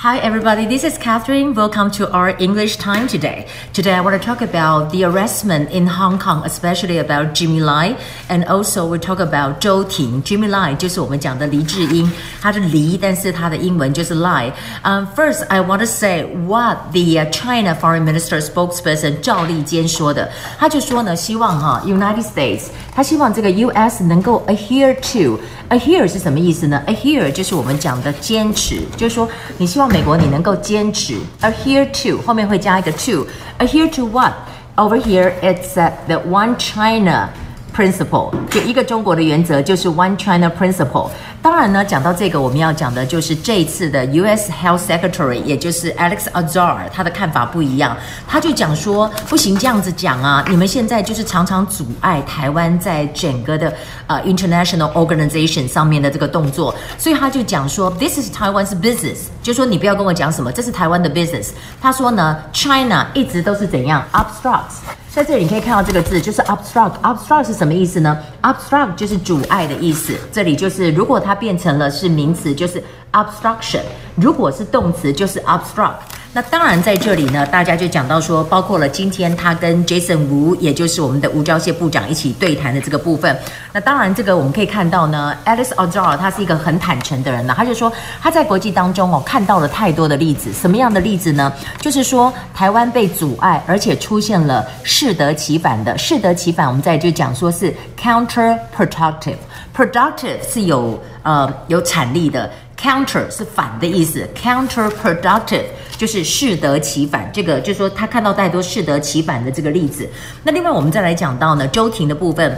Hi, everybody. This is Catherine. Welcome to our English time today. Today, I want to talk about the arrestment in Hong Kong, especially about Jimmy Lai, and also we talk about 周庭。Jimmy Lai 就是我们讲的黎智英，他是黎，但是他的英文就是 Lai。Um, first, I want to say what the China Foreign Minister spokesperson 赵立坚说的。他就说呢，希望哈 United States，他希望这个 U.S. 能够 adhere to adhere 是什么意思呢？adhere 就是我们讲的坚持，就是说你希望。 美国，你能够坚持 adhere to 后面会加一个 to adhere to what over here it's the one China principle 就一个中国的原则就是 one China principle。当然呢，讲到这个，我们要讲的就是这一次的 U.S. Health Secretary，也就是 Alex Azar，他的看法不一样。他就讲说，不行这样子讲啊，你们现在就是常常阻碍台湾在整个的呃 international organization 上面的这个动作。所以他就讲说，This is Taiwan's business，就说你不要跟我讲什么，这是台湾的 business。他说呢，China 一直都是怎样 obstructs。在这里你可以看到这个字，就是 obstruct。obstruct 是什么意思呢？obstruct 就是阻碍的意思。这里就是如果它变成了是名词，就是 obstruction；如果是动词，就是 obstruct。那当然，在这里呢，大家就讲到说，包括了今天他跟 Jason Wu，也就是我们的吴钊燮部长一起对谈的这个部分。那当然，这个我们可以看到呢，Alex Azar 他是一个很坦诚的人呢，他就说他在国际当中哦看到了太多的例子，什么样的例子呢？就是说台湾被阻碍，而且出现了适得其反的，适得其反，我们再就讲说是 counterproductive，productive 是有呃有产力的。Counter 是反的意思，counterproductive 就是适得其反。这个就是说他看到太多适得其反的这个例子。那另外我们再来讲到呢，周庭的部分。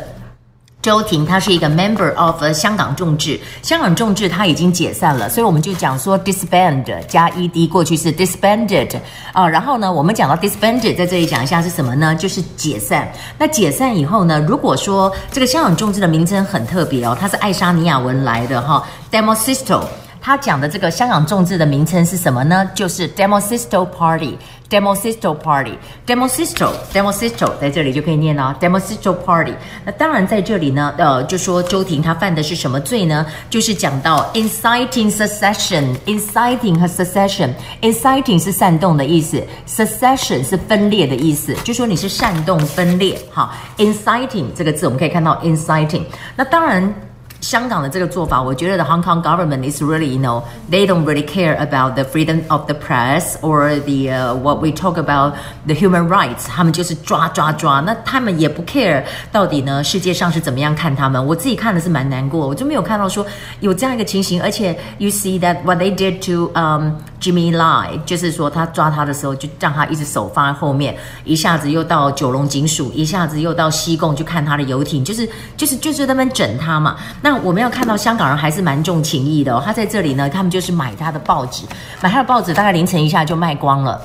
周庭他是一个 member of 香港众志，香港众志他已经解散了，所以我们就讲说 disband 加 ed 过去是 disbanded 啊。然后呢，我们讲到 disbanded，在这里讲一下是什么呢？就是解散。那解散以后呢，如果说这个香港众志的名称很特别哦，它是爱沙尼亚文来的哈，Demosisto。他讲的这个香港众志的名称是什么呢？就是 Demosisto Party，Demosisto Party，Demosisto，Demosisto，在这里就可以念了 Demosisto Party。那当然在这里呢，呃，就说周庭他犯的是什么罪呢？就是讲到 inciting secession，inciting 和 secession，inciting 是煽动的意思，secession 是分裂的意思，就说你是煽动分裂。好，inciting 这个字我们可以看到 inciting。那当然。香港的这个做法，我觉得 the Hong Kong government is really, you know, they don't really care about the freedom of the press or the、uh, what we talk about the human rights。他们就是抓抓抓，那他们也不 care 到底呢世界上是怎么样看他们。我自己看的是蛮难过，我就没有看到说有这样一个情形。而且 you see that what they did to um Jimmy Lai，就是说他抓他的时候就让他一只手放在后面，一下子又到九龙警署，一下子又到西贡去看他的游艇，就是就是就是他们整他嘛。那我们要看到香港人还是蛮重情义的哦，他在这里呢，他们就是买他的报纸，买他的报纸，大概凌晨一下就卖光了。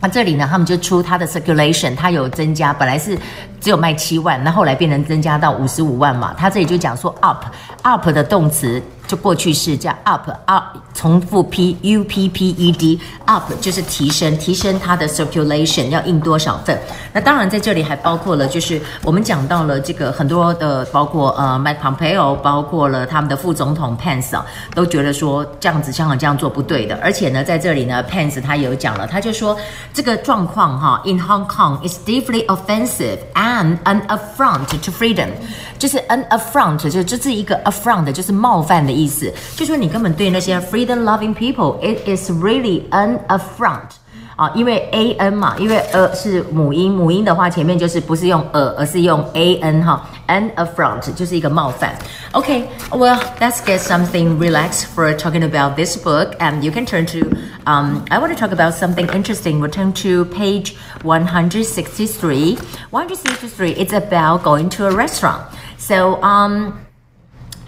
那这里呢，他们就出他的 circulation，他有增加，本来是只有卖七万，那后来变成增加到五十五万嘛。他这里就讲说 up up 的动词。就过去式叫 up up，重复 p u p p e d up 就是提升，提升它的 circulation 要印多少份？那当然在这里还包括了，就是我们讲到了这个很多的，包括呃 Mike Pompeo，包括了他们的副总统 Pence 啊，都觉得说这样子香港这样做不对的。而且呢，在这里呢，Pence 他有讲了，他就说这个状况哈，in Hong Kong is deeply offensive and an affront to freedom，就是 an affront 就这是一个 affront 就是冒犯的。意思就是说，你根本对那些 freedom-loving people，it is really an affront 啊，因为 a n 嘛，因为呃是母音，母音的话前面就是不是用呃，而是用 a n 哈，an affront 就是一个冒犯。Okay，well let's get something relaxed for talking about this book, and you can turn to um I want to talk about something interesting. We'll turn to page one hundred sixty-three. One hundred sixty-three. It's about going to a restaurant. So um.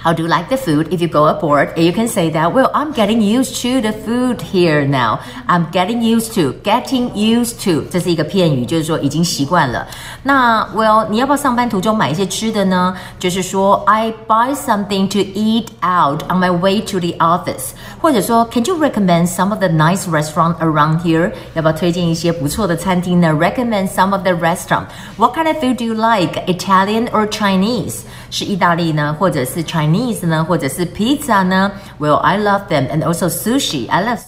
How do you like the food? If you go abroad, you can say that, well, I'm getting used to the food here now. I'm getting used to, getting used to，这是一个片语，就是说已经习惯了。那 well，你要不要上班途中买一些吃的呢？就是说，I buy something to eat out on my way to the office。或者说，Can you recommend some of the nice restaurant around here？要不要推荐一些不错的餐厅呢？Recommend some of the restaurant. What kind of food do you like? Italian or Chinese？ 是意大利呢，或者是 Chinese 呢，或者是 pizza 呢？Well, I love them and also sushi. I love